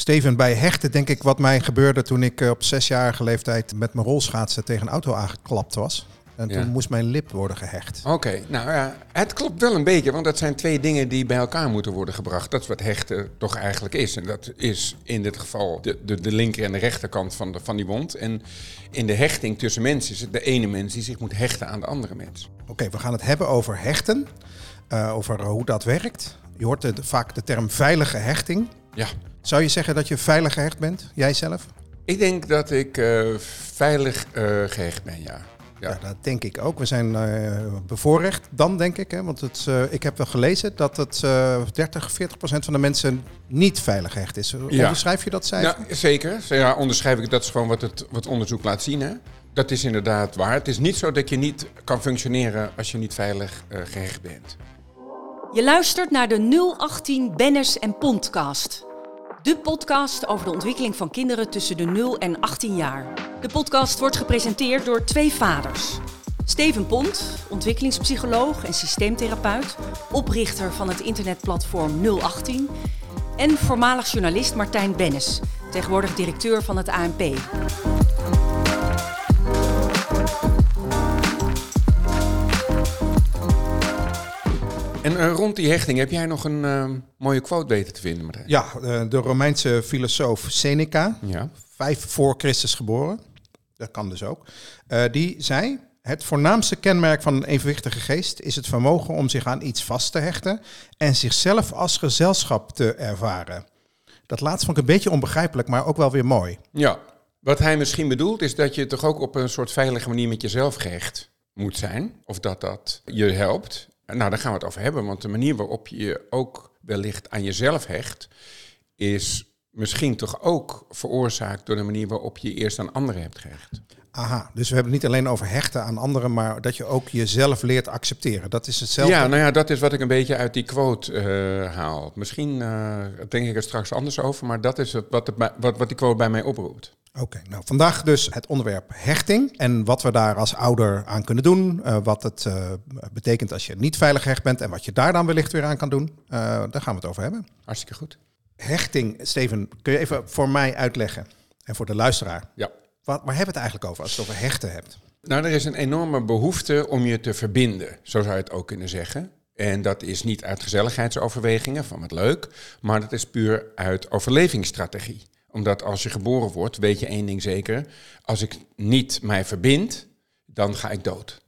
Steven, bij hechten denk ik wat mij gebeurde toen ik eh, op zesjarige leeftijd met mijn rolschaatsen tegen een auto aangeklapt was. En toen moest mijn lip worden gehecht. Oké, nou ja, het klopt wel een beetje, want dat zijn twee dingen die bij elkaar moeten worden gebracht. Dat is wat hechten toch eigenlijk is. En dat is in dit geval de, de, de linker en de rechterkant van, de, van die wond. En in de hechting tussen mensen is het de ene mens die zich moet hechten aan de andere mens. Oké, we gaan het hebben over hechten. eh, over hoe dat werkt. Je hoort de- vaak de term veilige hechting. Ja, Zou je zeggen dat je veilig gehecht bent? Jij zelf? ik denk dat ik eh, veilig eh, gehecht ben, ja. Ja, Ja. dat denk ik ook. We zijn eh, bevoorrecht dan, denk ik. Hè? Want het, eh, ik heb wel gelezen dat het eh 30, 40 procent van de mensen niet veilig gehecht is. Ja. Onderschrijf je dat cijfer? Ja, zeker. Ja, onderschrijf ik dat is gewoon wat het wat onderzoek laat zien. Hè? Dat is inderdaad waar. Het is niet zo dat je niet kan functioneren als je niet veilig eh, gehecht bent. Je luistert naar de 018 Bennis en Pondcast. De podcast over de ontwikkeling van kinderen tussen de 0 en 18 jaar. De podcast wordt gepresenteerd door twee vaders. Steven Pont, ontwikkelingspsycholoog en systeemtherapeut, oprichter van het internetplatform 018. En voormalig journalist Martijn Bennis, tegenwoordig directeur van het ANP. En eh, rond die hechting heb jij nog een eh, mooie quote weten te vinden, Martijn? Ja, eh, de Romeinse filosoof Seneca, Ja. vijf voor Christus geboren, dat kan dus ook, eh, die zei: Het voornaamste kenmerk van een evenwichtige geest is het vermogen om zich aan iets vast te hechten en zichzelf als gezelschap te ervaren. Dat laatste vond ik een beetje onbegrijpelijk, maar ook wel weer mooi. Ja. Wat hij misschien bedoelt is dat je toch ook op een soort veilige manier met jezelf gehecht moet zijn. Of dat dat je helpt. Nou, daar gaan we het over hebben. Want de manier waarop je je ook wellicht aan jezelf hecht... is misschien toch ook veroorzaakt door de manier waarop je je eerst aan anderen hebt gehecht. Aha, dus we hebben het niet alleen over hechten aan anderen, maar dat je ook jezelf leert accepteren. Dat is hetzelfde. Ja, nou ja, dat is wat ik een beetje uit die quote eh, haal. Misschien eh, denk ik er straks anders over, maar dat is het, wat, het, wat, wat die quote bij mij oproept. Oké, nou vandaag dus het onderwerp hechting en wat we daar als ouder aan kunnen doen. eh, wat het eh, betekent als je niet veilig gehecht bent en wat je daar dan wellicht weer aan kan doen. Eh, daar gaan we het over hebben. Hartstikke goed. Hechting, Steven, kun je even voor mij uitleggen en voor de luisteraar. Ja. Wat, waar hebben we het eigenlijk over als je het over hechten hebt? Nou, er is een enorme behoefte om je te verbinden, zo zou je het ook kunnen zeggen. En dat is niet uit gezelligheidsoverwegingen, van wat leuk, maar dat is puur uit overlevingsstrategie. Omdat als je geboren wordt, weet je één ding zeker, als ik niet mij verbind, dan ga ik dood.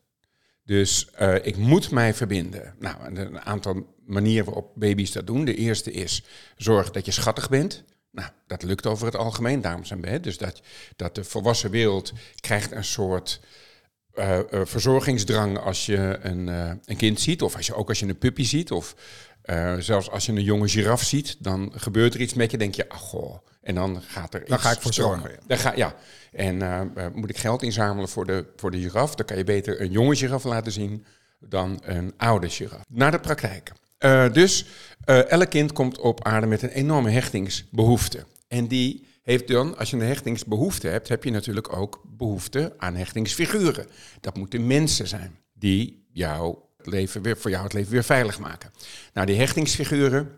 Dus eh, ik moet mij verbinden. Nou, en een aantal manieren waarop baby's dat doen. De eerste is zorg dat je schattig bent. Nou, dat lukt over het algemeen, zijn we. Hè, dus dat, dat de volwassen wereld krijgt een soort eh, eh, verzorgingsdrang als je een, een kind ziet. Of als je, ook als je een puppy ziet. Of eh, zelfs als je een jonge giraf ziet. Dan gebeurt er iets met je. denk je, ach goh. En dan gaat er Dan iets ga ik voor zorgen. Dan ga, ja. En eh, eh, moet ik geld inzamelen voor de, voor de giraf. Dan kan je beter een jonge giraf laten zien dan een oude giraf. Naar de praktijk. Dus elk kind komt op aarde met een enorme hechtingsbehoefte. En die heeft dan, als je een hechtingsbehoefte hebt, heb je natuurlijk ook behoefte aan hechtingsfiguren. Dat moeten mensen zijn die jouw leven weer, voor jou het leven weer veilig maken. Nou, die hechtingsfiguren,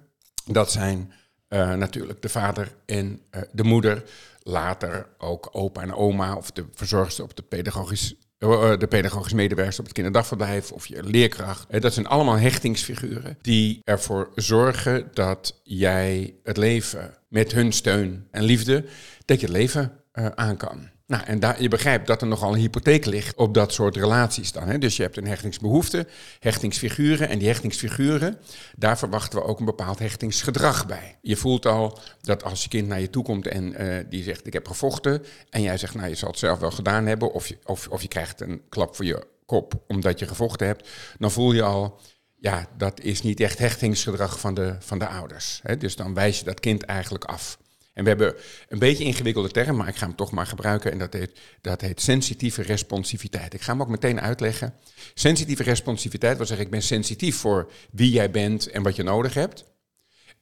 dat zijn eh, natuurlijk de vader en eh, de moeder. Later ook opa en oma of de verzorgster op de pedagogisch, eh, de pedagogisch medewerker op het kinderdagverblijf of je leerkracht. Dat zijn allemaal hechtingsfiguren die ervoor zorgen dat jij het leven met hun steun en liefde, dat je het leven aan kan. Nou, en daar, je begrijpt dat er nogal een hypotheek ligt op dat soort relaties dan. Hè? Dus je hebt een hechtingsbehoefte, hechtingsfiguren. En die hechtingsfiguren, daar verwachten we ook een bepaald hechtingsgedrag bij. Je voelt al dat als je kind naar je toe komt en eh, die zegt ik heb gevochten. En jij zegt nou je zal het zelf wel gedaan hebben. Of je, of, of je krijgt een klap voor je kop omdat je gevochten hebt. Dan voel je al, ja dat is niet echt hechtingsgedrag van de, van de ouders. Hè? Dus dan wijs je dat kind eigenlijk af. En we hebben een beetje ingewikkelde term, maar ik ga hem toch maar gebruiken. En dat heet, dat heet sensitieve responsiviteit. Ik ga hem ook meteen uitleggen. Sensitieve responsiviteit wil zeggen, ik ben sensitief voor wie jij bent en wat je nodig hebt.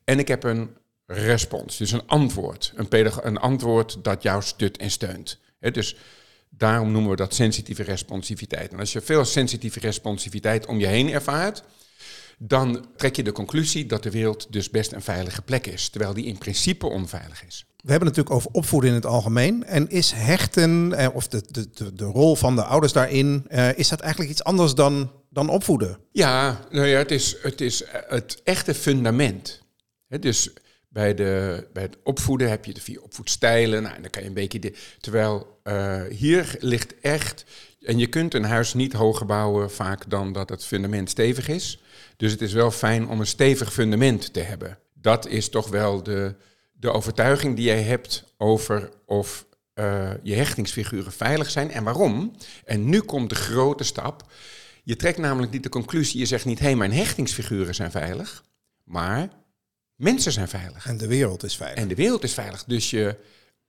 En ik heb een respons, dus een antwoord. Een, een antwoord dat jou stut en steunt. Dus daarom noemen we dat sensitieve responsiviteit. En als je veel sensitieve responsiviteit om je heen ervaart, dan trek je de conclusie dat de wereld dus best een veilige plek is, terwijl die in principe onveilig is. We hebben het natuurlijk over opvoeden in het algemeen. En is hechten, eh, of de, de, de, de rol van de ouders daarin, eh, is dat eigenlijk iets anders dan, dan opvoeden? Ja, nou ja, het is het, is het echte fundament. Dus bij, de, bij het opvoeden heb je de vier opvoedstijlen. Nou, en dan kan je een beetje. De, terwijl uh, hier ligt echt. En je kunt een huis niet hoger bouwen vaak dan dat het fundament stevig is. Dus het is wel fijn om een stevig fundament te hebben. Dat is toch wel de, de overtuiging die jij hebt over of uh, je hechtingsfiguren veilig zijn en waarom. En nu komt de grote stap. Je trekt namelijk niet de conclusie, je zegt niet, hé, hey, mijn hechtingsfiguren zijn veilig, maar mensen zijn veilig. En de wereld is veilig. En de wereld is veilig. Dus je,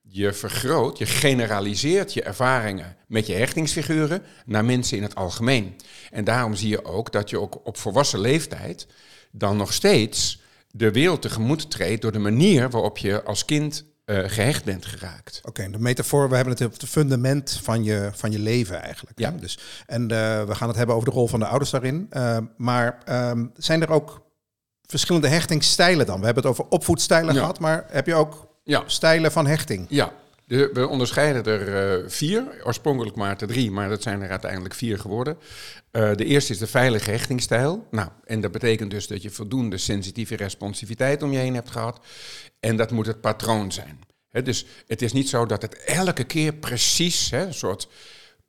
je vergroot, je generaliseert je ervaringen met je hechtingsfiguren naar mensen in het algemeen. En daarom zie je ook dat je ook op volwassen leeftijd dan nog steeds de wereld tegemoet treedt door de manier waarop je als kind uh, gehecht bent geraakt. Oké, de metafoor, we hebben het op het fundament van je, van je leven eigenlijk. Ja. Hè? Dus, en uh, we gaan het hebben over de rol van de ouders daarin. Uh, maar um, zijn er ook verschillende hechtingsstijlen dan? We hebben het over opvoedstijlen ja. gehad, maar heb je ook ja. stijlen van hechting? Ja, de, we onderscheiden er uh, vier, oorspronkelijk maar te drie, maar dat zijn er uiteindelijk vier geworden. Uh, de eerste is de veilige hechtingsstijl. Nou, en dat betekent dus dat je voldoende sensitieve responsiviteit om je heen hebt gehad. En dat moet het patroon zijn. He, dus het is niet zo dat het elke keer precies, he, een soort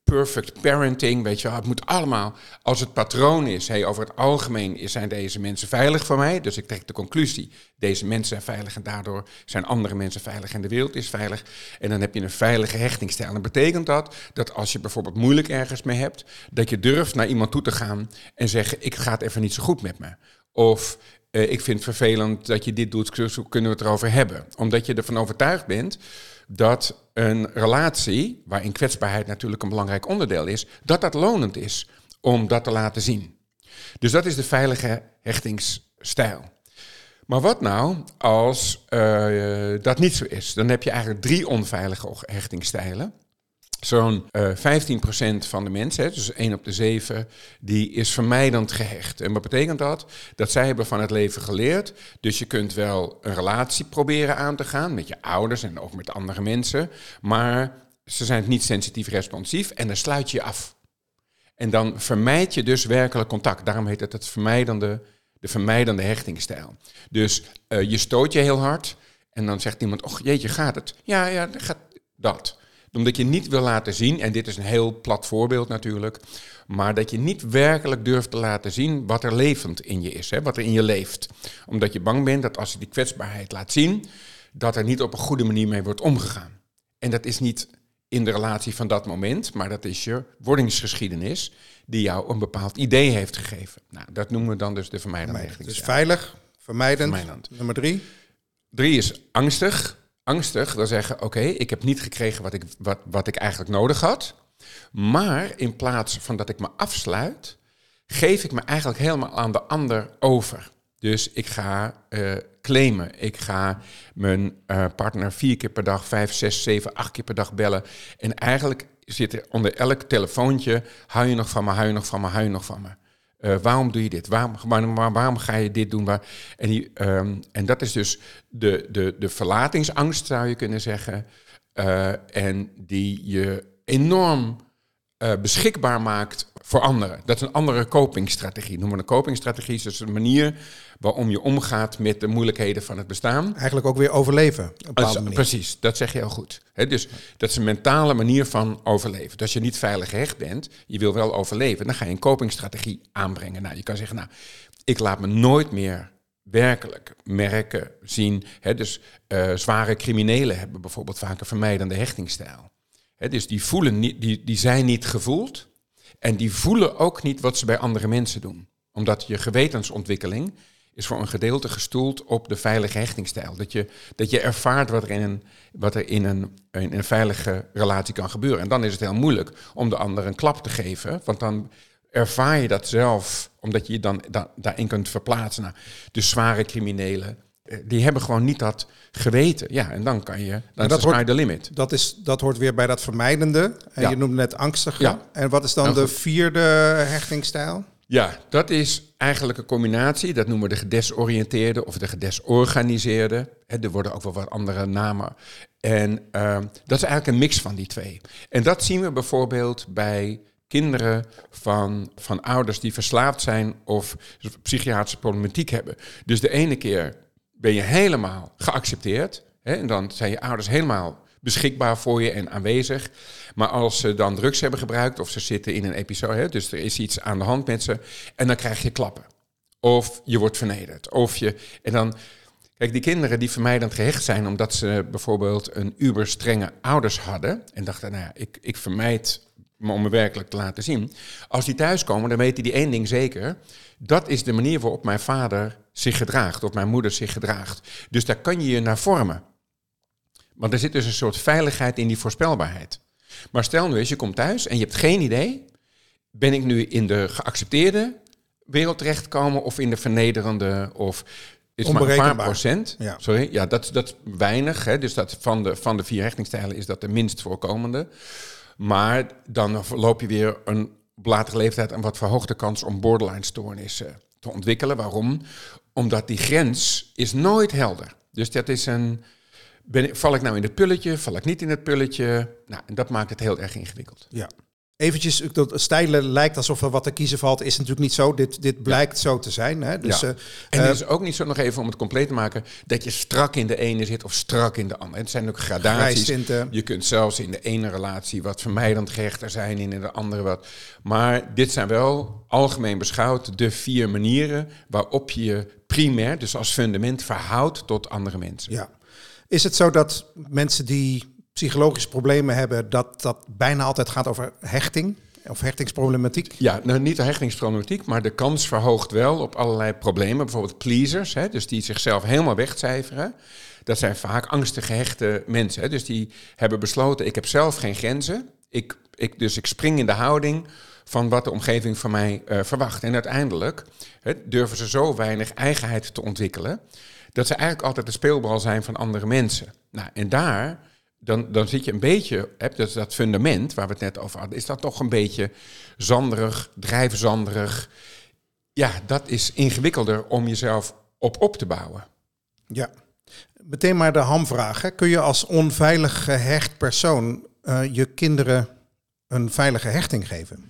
perfect parenting, weet je wel, het moet allemaal, als het patroon is, hey, over het algemeen zijn deze mensen veilig voor mij, dus ik trek de conclusie, deze mensen zijn veilig en daardoor zijn andere mensen veilig en de wereld is veilig. En dan heb je een veilige hechtingsstijl. En dat betekent dat, dat als je bijvoorbeeld moeilijk ergens mee hebt, dat je durft naar iemand toe te gaan en zeggen, ik ga het even niet zo goed met me. Of uh, ik vind het vervelend dat je dit doet, kunnen we het erover hebben. Omdat je ervan overtuigd bent dat een relatie, waarin kwetsbaarheid natuurlijk een belangrijk onderdeel is, dat dat lonend is om dat te laten zien. Dus dat is de veilige hechtingsstijl. Maar wat nou als uh, dat niet zo is? Dan heb je eigenlijk drie onveilige hechtingsstijlen. Zo'n uh, 15% van de mensen, dus 1 op de 7, die is vermijdend gehecht. En wat betekent dat? Dat zij hebben van het leven geleerd. Dus je kunt wel een relatie proberen aan te gaan met je ouders en ook met andere mensen. Maar ze zijn niet sensitief responsief en dan sluit je af. En dan vermijd je dus werkelijk contact. Daarom heet het het vermijdende, de vermijdende hechtingsstijl. Dus uh, je stoot je heel hard en dan zegt iemand, och jeetje, gaat het? Ja, ja, gaat dat omdat je niet wil laten zien, en dit is een heel plat voorbeeld natuurlijk, maar dat je niet werkelijk durft te laten zien wat er levend in je is, hè, wat er in je leeft. Omdat je bang bent dat als je die kwetsbaarheid laat zien, dat er niet op een goede manier mee wordt omgegaan. En dat is niet in de relatie van dat moment, maar dat is je wordingsgeschiedenis die jou een bepaald idee heeft gegeven. Nou, dat noemen we dan dus de vermijdende. Dus veilig, vermijdend. vermijdend. Nummer drie. Drie is angstig angstig wil zeggen: Oké, ik heb niet gekregen wat ik, wat, wat ik eigenlijk nodig had. Maar in plaats van dat ik me afsluit, geef ik me eigenlijk helemaal aan de ander over. Dus ik ga uh, claimen. Ik ga mijn uh, partner vier keer per dag, vijf, zes, zeven, acht keer per dag bellen. En eigenlijk zit er onder elk telefoontje: hou je nog van me, hou nog van me, hou je nog van me. Uh, waarom doe je dit? Waarom, waarom, waarom ga je dit doen? Waar, en, die, um, en dat is dus de, de, de verlatingsangst, zou je kunnen zeggen. Uh, en die je enorm uh, beschikbaar maakt voor anderen. Dat is een andere copingstrategie. Noemen we een copingstrategie. Dus een manier waarom je omgaat met de moeilijkheden van het bestaan. Eigenlijk ook weer overleven. Op Als, precies, dat zeg je heel goed. He, dus dat is een mentale manier van overleven. Dus als je niet veilig gehecht bent, je wil wel overleven, dan ga je een copingstrategie aanbrengen. Nou, je kan zeggen, nou, ik laat me nooit meer werkelijk merken, zien. He, dus uh, zware criminelen hebben bijvoorbeeld vaak een vermijdende hechtingsstijl. He, dus die, voelen niet, die, die zijn niet gevoeld en die voelen ook niet wat ze bij andere mensen doen. Omdat je gewetensontwikkeling is voor een gedeelte gestoeld op de veilige hechtingsstijl. Dat je, dat je ervaart wat er, in een, wat er in, een, in een veilige relatie kan gebeuren. En dan is het heel moeilijk om de ander een klap te geven. Want dan ervaar je dat zelf, omdat je je dan da, daarin kunt verplaatsen. Nou, de zware criminelen, eh, die hebben gewoon niet dat geweten. Ja, en dan kan je, dan dat is hoort, de limit. Dat, is, dat hoort weer bij dat vermijdende. En Ja. je noemde net angstige. Ja. En wat is dan de vierde hechtingsstijl? Ja, dat is eigenlijk een combinatie. Dat noemen we de gedesoriënteerde of de gedesorganiseerde. Er worden ook wel wat andere namen. En ehm, dat is eigenlijk een mix van die twee. En dat zien we bijvoorbeeld bij kinderen van, van ouders die verslaafd zijn of psychiatrische problematiek hebben. Dus de ene keer ben je helemaal geaccepteerd. En dan zijn je ouders helemaal beschikbaar voor je en aanwezig. Maar als ze dan drugs hebben gebruikt of ze zitten in een episode, hè, dus er is iets aan de hand met ze, en dan krijg je klappen. Of je wordt vernederd. Of je, en dan, kijk, die kinderen die vermijdend gehecht zijn omdat ze bijvoorbeeld een uber strenge ouders hadden en dachten, nou ja, ik, ik vermijd me om me werkelijk te laten zien. Als die thuiskomen, dan weten die één ding zeker. Dat is de manier waarop mijn vader zich gedraagt, of mijn moeder zich gedraagt. Dus daar kan je je naar vormen. Want er zit dus een soort veiligheid in die voorspelbaarheid. Maar stel nu eens, je komt thuis en je hebt geen idee. Ben ik nu in de geaccepteerde wereld terechtgekomen of in de vernederende of is maar een paar procent. Ja. Sorry, ja, dat, dat is weinig. Hè? Dus dat van, de, van de vier hechtingstijlen is dat de minst voorkomende. Maar dan loop je weer een op latere leeftijd een wat verhoogde kans om borderline stoornissen te ontwikkelen. Waarom? Omdat die grens is nooit helder. Dus dat is een. Ben, val ik nou in het pulletje? Val ik niet in het pulletje? Nou, en dat maakt het heel erg ingewikkeld. Ja. Eventjes, dat stijlen lijkt alsof er wat te kiezen valt, is natuurlijk niet zo. Dit, dit blijkt zo te zijn. Hè? Dus, ja. eh, En eh, het is ook niet zo nog even om het compleet te maken dat je strak in de ene zit of strak in de andere. Het zijn ook gradaties. Je kunt zelfs in de ene relatie wat vermijdend gehechter zijn, in de andere wat. Maar dit zijn wel algemeen beschouwd de vier manieren waarop je je primair, dus als fundament, verhoudt tot andere mensen. ja. Is het zo dat mensen die psychologische problemen hebben, dat dat bijna altijd gaat over hechting of hechtingsproblematiek? Ja, nou, niet de hechtingsproblematiek, maar de kans verhoogt wel op allerlei problemen. Bijvoorbeeld pleasers, hè, dus die zichzelf helemaal wegcijferen. Dat zijn vaak angstig gehechte mensen. Hè, dus die hebben besloten, ik heb zelf geen grenzen. Ik, ik, dus ik spring in de houding van wat de omgeving van mij eh, verwacht. En uiteindelijk hè, durven ze zo weinig eigenheid te ontwikkelen... dat ze eigenlijk altijd de speelbal zijn van andere mensen. Nou, en daar dan, dan zit je een beetje, hè, dus dat fundament waar we het net over hadden, is dat toch een beetje zanderig, drijfzanderig. Ja, dat is ingewikkelder om jezelf op op te bouwen. Ja. Meteen maar de hamvraag. Hè. Kun je als onveilig gehecht persoon eh, je kinderen een veilige hechting geven?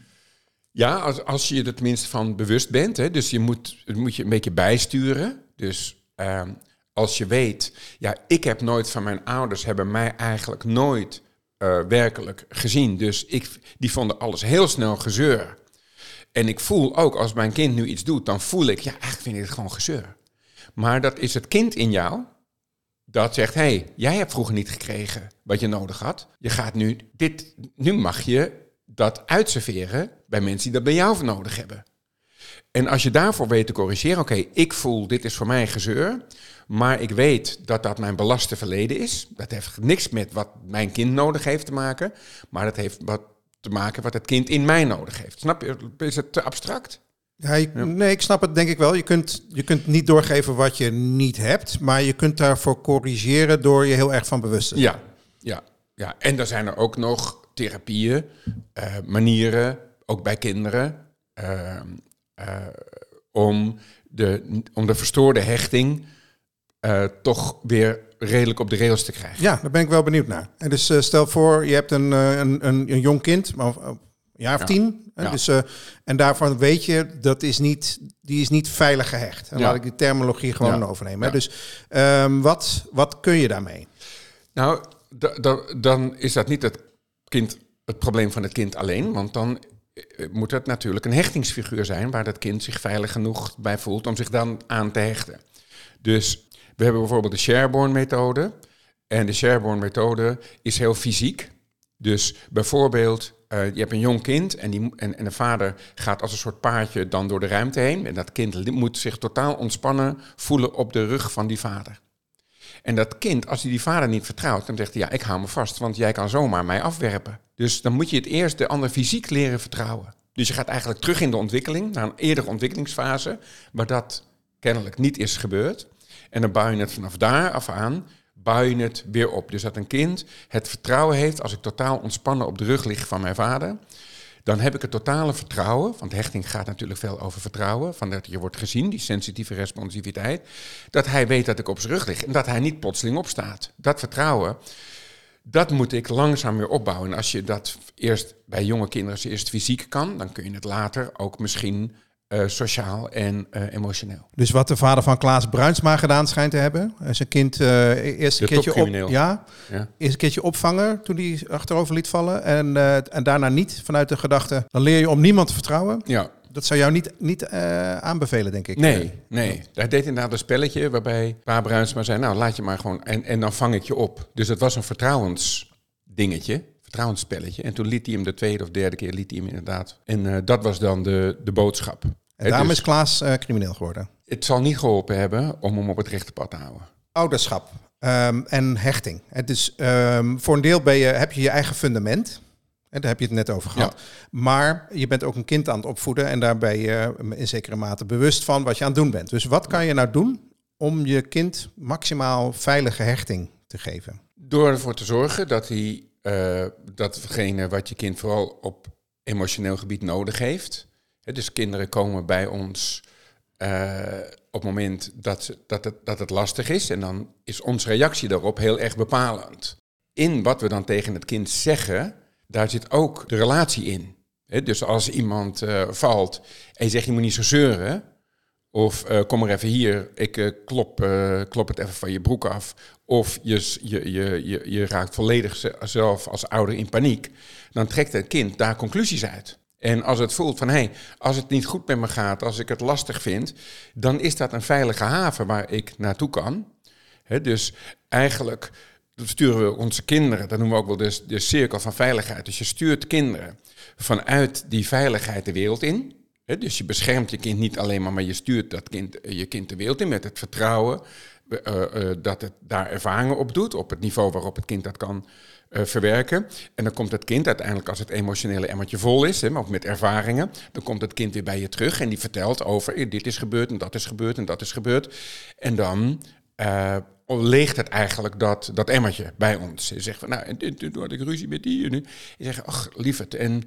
Ja, als, als je er tenminste van bewust bent, hè, dus je moet, het moet je een beetje bijsturen. Dus ehm, als je weet, ja, ik heb nooit van mijn ouders, hebben mij eigenlijk nooit eh, werkelijk gezien. Dus ik, die vonden alles heel snel gezeur. En ik voel ook, als mijn kind nu iets doet, dan voel ik, ja, eigenlijk vind ik het gewoon gezeur. Maar dat is het kind in jou dat zegt, hé, hey, jij hebt vroeger niet gekregen wat je nodig had. Je gaat nu, dit, nu mag je dat uitserveren bij mensen die dat bij jou nodig hebben. En als je daarvoor weet te corrigeren, oké, ik voel, dit is voor mij gezeur, maar ik weet dat dat mijn belaste verleden is. Dat heeft niks met wat mijn kind nodig heeft te maken, maar dat heeft wat te maken wat het kind in mij nodig heeft. Snap je? Is het te abstract? Ja, je- Nee, ik snap het denk ik wel. Je kunt, je kunt niet doorgeven wat je niet hebt, maar je kunt daarvoor corrigeren door je heel erg van bewust te zijn. Ja, ja, ja. En dan zijn er ook nog therapieën, eh, manieren, ook bij kinderen, eh, eh, om, de, om de verstoorde hechting eh, toch weer redelijk op de rails te krijgen. Ja, daar ben ik wel benieuwd naar. En dus eh, stel voor, je hebt een, een, een, een jong kind, maar een jaar of Ja. tien. hè, Ja. Dus, en daarvan weet je, dat is niet, die is niet veilig gehecht. Ja. laat ik die terminologie gewoon overnemen. hè. Dus ehm, wat, wat kun je daarmee? Nou, da- da- dan is dat niet het, kind, het probleem van het kind alleen, want dan moet het natuurlijk een hechtingsfiguur zijn waar dat kind zich veilig genoeg bij voelt om zich dan aan te hechten. Dus we hebben bijvoorbeeld de Sherborne-methode. En de Sherborne-methode is heel fysiek. Dus bijvoorbeeld, eh, je hebt een jong kind en, die, en, en de vader gaat als een soort paardje dan door de ruimte heen. En dat kind moet zich totaal ontspannen voelen op de rug van die vader. En dat kind, als hij die vader niet vertrouwt, dan zegt hij, ja, ik hou me vast, want jij kan zomaar mij afwerpen. Dus dan moet je het eerst de ander fysiek leren vertrouwen. Dus je gaat eigenlijk terug in de ontwikkeling, naar een eerdere ontwikkelingsfase, waar dat kennelijk niet is gebeurd. En dan bouw je het vanaf daar af aan, bouw je het weer op. Dus dat een kind het vertrouwen heeft, als ik totaal ontspannen op de rug lig van mijn vader, dan heb ik het totale vertrouwen, want hechting gaat natuurlijk veel over vertrouwen, van dat je wordt gezien, die sensitieve responsiviteit, dat hij weet dat ik op zijn rug lig en dat hij niet plotseling opstaat. Dat vertrouwen, dat moet ik langzaam weer opbouwen. En als je dat eerst bij jonge kinderen eerst fysiek kan, dan kun je het later ook misschien uh, sociaal en uh, emotioneel. Dus wat de vader van Klaas Bruinsma gedaan schijnt te hebben. Zijn kind uh, eerst een keertje op, ja, ja, eerst een keertje opvangen toen hij achterover liet vallen. En, en daarna niet vanuit de gedachte, dan leer je om niemand te vertrouwen. Ja. Dat zou jou niet, niet aanbevelen, denk ik. Nee, nee. Hij deed inderdaad een spelletje waarbij pa Bruinsma zei, nou laat je maar gewoon, en, en dan vang ik je op. Dus het was een vertrouwensdingetje vertrouwensspelletje. En toen liet hij hem de tweede of derde keer liet hij hem inderdaad. En uh, dat was dan de, de boodschap. En daarom is Klaas uh, crimineel geworden. Het zal niet geholpen hebben om hem op het rechte pad te houden. Ouderschap um, en hechting. Het is, um, voor een deel ben je, heb je je eigen fundament. En daar heb je het net over gehad. Maar je bent ook een kind aan het opvoeden en daar ben je in zekere mate bewust van wat je aan het doen bent. Dus wat kan je nou doen om je kind maximaal veilige hechting te geven? Door ervoor te zorgen dat hij uh, datgene wat je kind vooral op emotioneel gebied nodig heeft. dus kinderen komen bij ons uh, op het moment dat, dat, het, dat het lastig is. En dan is onze reactie daarop heel erg bepalend. In wat we dan tegen het kind zeggen, daar zit ook de relatie in. dus als iemand uh, valt en je zegt je moet niet zo zeuren, of uh, kom maar even hier, ik uh, klop, uh, klop het even van je broek af. Of je, je, je, je, raakt volledig zelf als ouder in paniek. Dan trekt het kind daar conclusies uit. En als het voelt van, hé, hey, als het niet goed met me gaat, als ik het lastig vind, dan is dat een veilige haven waar ik naartoe kan. Dus eigenlijk sturen we onze kinderen, dat noemen we ook wel de, de cirkel van veiligheid. Dus je stuurt kinderen vanuit die veiligheid de wereld in dus je beschermt je kind niet alleen maar, maar je stuurt dat kind, eh, je kind de wereld in met het vertrouwen uh, uh, dat het daar ervaringen op doet, op het niveau waarop het kind dat kan verwerken. En dan komt het kind uiteindelijk, als het emotionele emmertje vol is, maar ook met ervaringen, dan komt het kind weer bij je terug en die vertelt over dit is gebeurd en dat is gebeurd en dat is gebeurd. En dan leegt het eigenlijk dat, dat emmertje bij ons. Je zegt van, nou, toen had ik ruzie met die. En nu. Je zegt, ach, lieverd, en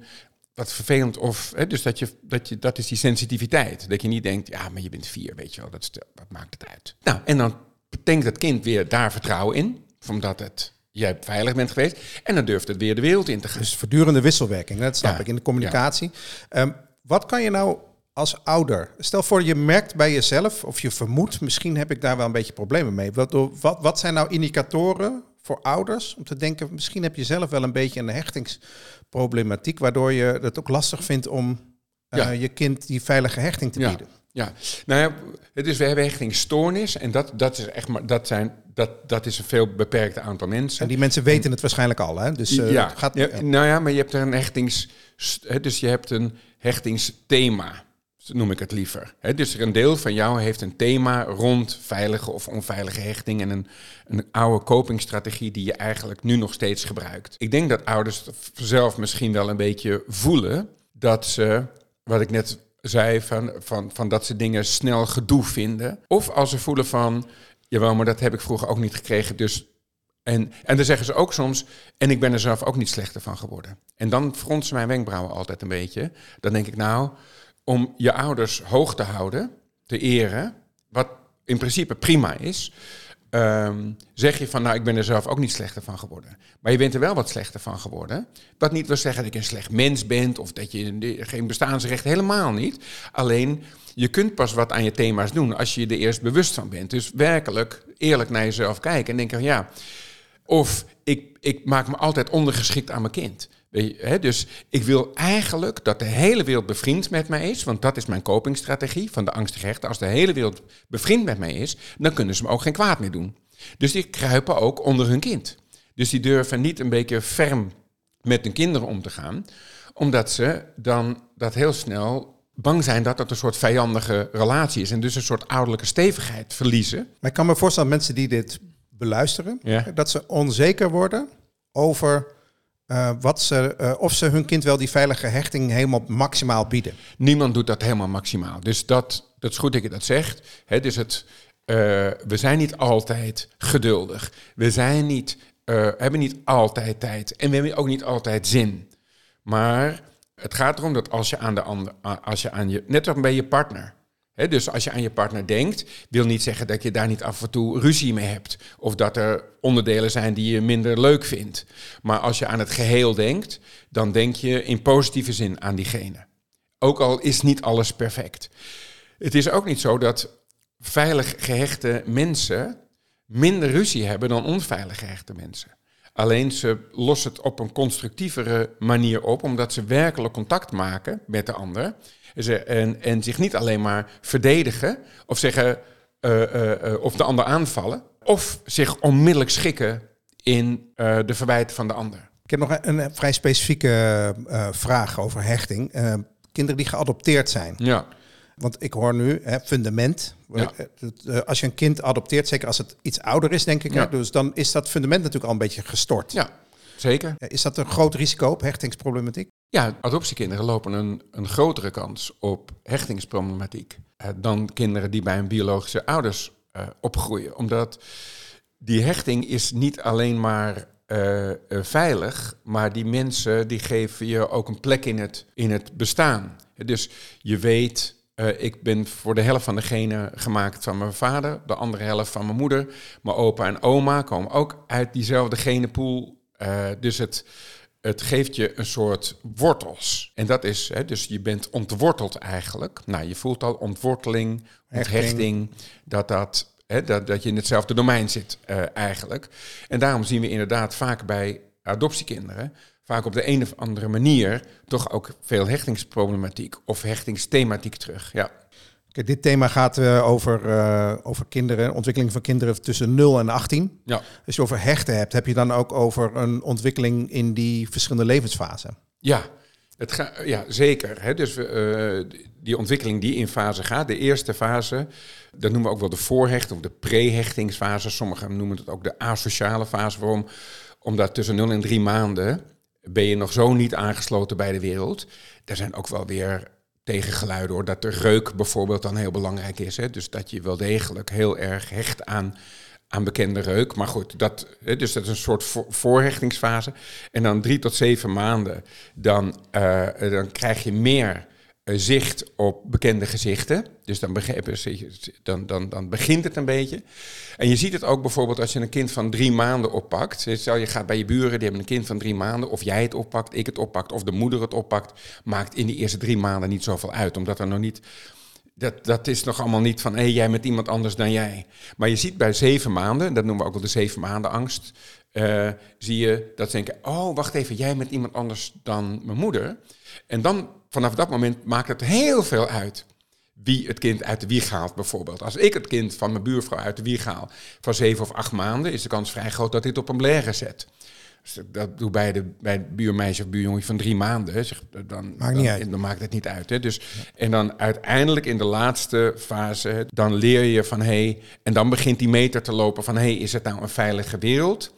wat vervelend of hè, dus dat je, dat je dat is die sensitiviteit. Dat je niet denkt ja maar je bent vier weet je wel dat, wat maakt het uit? Nou en dan denkt het kind weer daar vertrouwen in omdat het jij veilig bent geweest en dan durft het weer de wereld in te gaan. Dus voortdurende wisselwerking dat snap ik in de communicatie. ehm, wat kan je nou als ouder stel voor je merkt bij jezelf of je vermoedt misschien heb ik daar wel een beetje problemen mee. Wat wat, wat zijn nou indicatoren voor ouders om te denken misschien heb je zelf wel een beetje een hechtings problematiek, waardoor je het ook lastig vindt om uh, je kind die veilige hechting te bieden. Ja, nou ja, het is we hebben hechtingstoornis en dat, dat is echt maar dat zijn dat, dat is een veel beperkte aantal mensen. En die mensen weten het waarschijnlijk al, hè? Dus uh, ja, gaat, ja, nou ja, maar je hebt er een hechtings, dus je hebt een hechtingsthema noem ik het liever. dus er een deel van jou heeft een thema rond veilige of onveilige hechting en een, een oude copingstrategie die je eigenlijk nu nog steeds gebruikt. Ik denk dat ouders zelf misschien wel een beetje voelen dat ze, wat ik net zei, van, van, van dat ze dingen snel gedoe vinden. Of als ze voelen van, jawel, maar dat heb ik vroeger ook niet gekregen, dus en, en dan zeggen ze ook soms, en ik ben er zelf ook niet slechter van geworden. En dan fronsen mijn wenkbrauwen altijd een beetje. Dan denk ik, nou, om je ouders hoog te houden, te eren, wat in principe prima is, um, zeg je van, nou, ik ben er zelf ook niet slechter van geworden. Maar je bent er wel wat slechter van geworden. Wat niet wil zeggen dat je een slecht mens bent of dat je geen bestaansrecht, helemaal niet. Alleen, je kunt pas wat aan je thema's doen als je je er eerst bewust van bent. Dus werkelijk eerlijk naar jezelf kijken en denken, ja, of ik, ik maak me altijd ondergeschikt aan mijn kind dus ik wil eigenlijk dat de hele wereld bevriend met mij is, want dat is mijn copingstrategie van de angstige hechten. Als de hele wereld bevriend met mij is, dan kunnen ze me ook geen kwaad meer doen. Dus die kruipen ook onder hun kind. Dus die durven niet een beetje ferm met hun kinderen om te gaan, omdat ze dan dat heel snel bang zijn dat dat een soort vijandige relatie is en dus een soort ouderlijke stevigheid verliezen. Maar ik kan me voorstellen, mensen die dit beluisteren, dat ze onzeker worden over uh, wat ze, uh, of ze hun kind wel die veilige hechting helemaal maximaal bieden. Niemand doet dat helemaal maximaal. Dus dat, dat is goed dat je dat zegt. He, dus het, uh, we zijn niet altijd geduldig. We zijn niet, hebben niet altijd tijd. En we hebben ook niet altijd zin. Maar Het gaat erom dat als je aan de ander, als je aan je, net als bij je partner. Dus als je aan je partner denkt, wil niet zeggen dat je daar niet af en toe ruzie mee hebt. Of dat er onderdelen zijn die je minder leuk vindt. Maar als je aan het geheel denkt, dan denk je in positieve zin aan diegene. Ook al is niet alles perfect. Het is ook niet zo dat veilig gehechte mensen minder ruzie hebben dan onveilig gehechte mensen. Alleen ze lossen het op een constructievere manier op, omdat ze werkelijk contact maken met de ander. En, en zich niet alleen maar verdedigen of zeggen uh, uh, of de ander aanvallen, of zich onmiddellijk schikken in de verwijten van de ander. Ik heb nog een, een vrij specifieke vraag over hechting. kinderen die geadopteerd zijn. Ja. Want ik hoor nu hè, fundament. Ja. Eh, als je een kind adopteert, zeker als het iets ouder is, denk ik. Hè, dus dan is dat fundament natuurlijk al een beetje gestort. Ja, zeker. Is dat een groot risico op hechtingsproblematiek? Ja, adoptiekinderen lopen een, een grotere kans op hechtingsproblematiek eh, dan kinderen die bij hun biologische ouders opgroeien. Omdat die hechting is niet alleen maar uh, veilig, maar die mensen die geven je ook een plek in het, in het bestaan. Dus je weet uh, ik ben voor de helft van de genen gemaakt van mijn vader, de andere helft van mijn moeder. Mijn opa en oma komen ook uit diezelfde genenpool. Uh, dus het, het geeft je een soort wortels. En dat is, hè, dus je bent ontworteld eigenlijk. Nou, je voelt al ontworteling, onthechting, dat, dat, hè, dat, dat je in hetzelfde domein zit uh, eigenlijk. En daarom zien we inderdaad vaak bij adoptiekinderen vaak op de een of andere manier toch ook veel hechtingsproblematiek of hechtingsthematiek terug. Ja. Kijk, dit thema gaat uh, over, uh, over kinderen, ontwikkeling van kinderen tussen 0 en 18. Ja. Als je over hechten hebt, heb je dan ook over een ontwikkeling in die verschillende levensfasen? Ja, het ga, ja zeker. Hè. Dus uh, die ontwikkeling die in fase gaat, de eerste fase, dat noemen we ook wel de voorhecht of de prehechtingsfase. Sommigen noemen het ook de asociale fase. Waarom? Omdat tussen 0 en 3 maanden ben je nog zo niet aangesloten bij de wereld. Er zijn ook wel weer tegengeluiden hoor, dat de reuk bijvoorbeeld dan heel belangrijk is. Hè? Dus dat je wel degelijk heel erg hecht aan, aan bekende reuk. Maar goed, dat, hè, dus dat is een soort voorhechtingsfase. En dan drie tot zeven maanden, dan, uh, dan krijg je meer eh, zicht op bekende gezichten. Dus dan, dan, dan, dan begint het een beetje. En je ziet het ook bijvoorbeeld als je een kind van drie maanden oppakt. Stel je gaat bij je buren, die hebben een kind van drie maanden. Of jij het oppakt, ik het oppakt, of de moeder het oppakt. Maakt in die eerste drie maanden niet zoveel uit. Omdat er nog niet... Dat, dat is nog allemaal niet van, hé, jij met iemand anders dan jij. Maar je ziet bij zeven maanden, dat noemen we ook wel de zeven maanden angst... Uh, zie je dat ze denken, oh, wacht even, jij met iemand anders dan mijn moeder. En dan vanaf dat moment maakt het heel veel uit wie het kind uit de wieg haalt, bijvoorbeeld. Als ik het kind van mijn buurvrouw uit de wieg haal van zeven of acht maanden, is de kans vrij groot dat dit op een blaire zet. Dus dat doe bij, de, bij het buurmeisje of buurjongen van drie maanden. Zeg, dan, maakt niet dan, uit. dan maakt het niet uit. Hè. Dus, En dan uiteindelijk in de laatste fase, dan leer je van hé, hey, en dan begint die meter te lopen van hé, hey, is het nou een veilige wereld?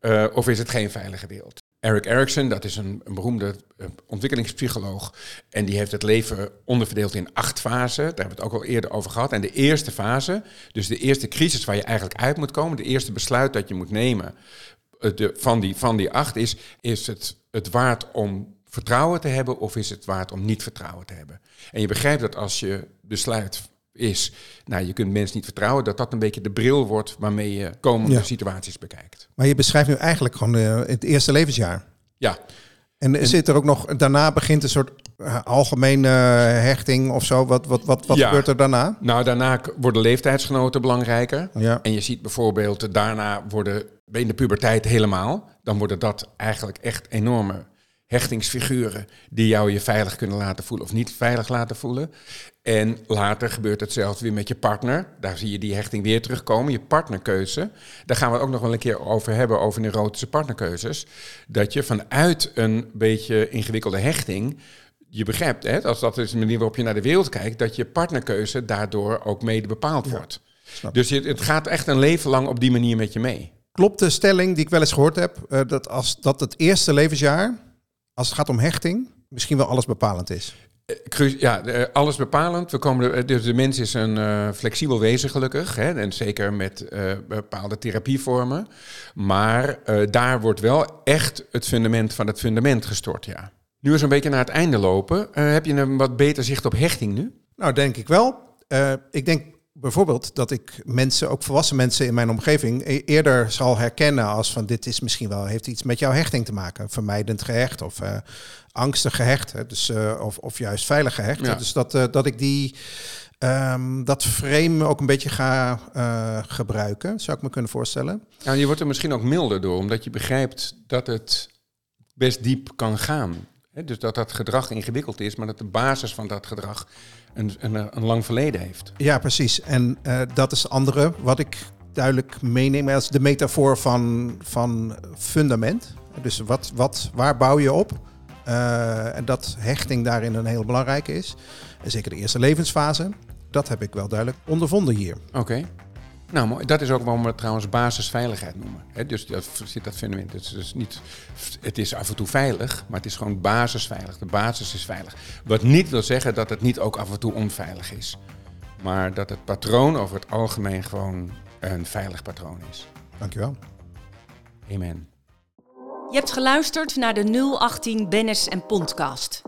Uh, of is het geen veilige wereld? Eric Erikson, dat is een, een, beroemde eh, ontwikkelingspsycholoog. En die heeft het leven onderverdeeld in acht fasen. Daar hebben we het ook al eerder over gehad. En de eerste fase, dus de eerste crisis waar je eigenlijk uit moet komen, de eerste besluit dat je moet nemen eh, de, van, die, van die acht, is: is het, het waard om vertrouwen te hebben of is het waard om niet vertrouwen te hebben? En je begrijpt dat als je besluit is, nou, je kunt mensen niet vertrouwen, dat dat een beetje de bril wordt waarmee je komende ja. situaties bekijkt. Maar je beschrijft nu eigenlijk gewoon uh, het eerste levensjaar. Ja. En, en zit er ook nog, daarna begint een soort uh, algemene hechting of zo? Wat, wat, wat, wat ja. gebeurt er daarna? Nou, daarna worden leeftijdsgenoten belangrijker. Ja. En je ziet bijvoorbeeld, daarna worden, in de puberteit helemaal, dan worden dat eigenlijk echt enorme hechtingsfiguren die jou je veilig kunnen laten voelen of niet veilig laten voelen. En later gebeurt hetzelfde weer met je partner. Daar zie je die hechting weer terugkomen, je partnerkeuze. Daar gaan we het ook nog wel een keer over hebben, over neurotische partnerkeuzes. Dat je vanuit een beetje ingewikkelde hechting je begrijpt, hè, als dat is de manier waarop je naar de wereld kijkt, dat je partnerkeuze daardoor ook mede bepaald wordt. Dus het gaat echt een leven lang op die manier met je mee. Klopt de stelling die ik wel eens gehoord heb, uh, dat als dat het eerste levensjaar, als het gaat om hechting, misschien wel alles bepalend is? Ja, alles bepalend. We komen er, dus de mens is een uh, flexibel wezen gelukkig. Hè, en zeker met bepaalde therapievormen. Maar daar wordt wel echt het fundament van het fundament gestort, ja. Nu is een beetje naar het einde lopen. Eh, heb je een wat beter zicht op hechting nu? Nou, denk ik wel. Ik denk bijvoorbeeld dat ik mensen, ook volwassen mensen in mijn omgeving, e- eerder zal herkennen als van dit is misschien wel, heeft iets met jouw hechting te maken. Vermijdend gehecht of angstig gehecht. Hè, dus, uh, of, of juist veilig gehecht. Ja. Dus dat, uh, dat ik die, um, dat frame ook een beetje ga gebruiken, zou ik me kunnen voorstellen. Ja, je wordt er misschien ook milder door, omdat je begrijpt dat het best diep kan gaan. Hè, dus dat dat gedrag ingewikkeld is, maar dat de basis van dat gedrag een, een, een lang verleden heeft. Ja, precies. En uh, dat is andere wat ik duidelijk meeneem als de metafoor van, van fundament. Dus wat, wat, waar bouw je op? Uh, en dat hechting daarin een heel belangrijke is. En zeker de eerste levensfase. Dat heb ik wel duidelijk ondervonden hier. Oké. Okay. Nou, dat is ook waarom we het trouwens basisveiligheid noemen. He, dus dat zit dat fundament. Het is, dus niet, het is af en toe veilig, maar het is gewoon basisveilig. De basis is veilig. Wat niet wil zeggen dat het niet ook af en toe onveilig is. Maar dat het patroon over het algemeen gewoon een veilig patroon is. Dankjewel. Amen. Je hebt geluisterd naar de 018 Bennis en Podcast.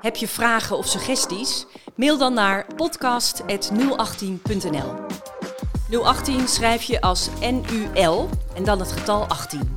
Heb je vragen of suggesties? Mail dan naar podcast.018.nl 018 schrijf je als NUL en dan het getal 18.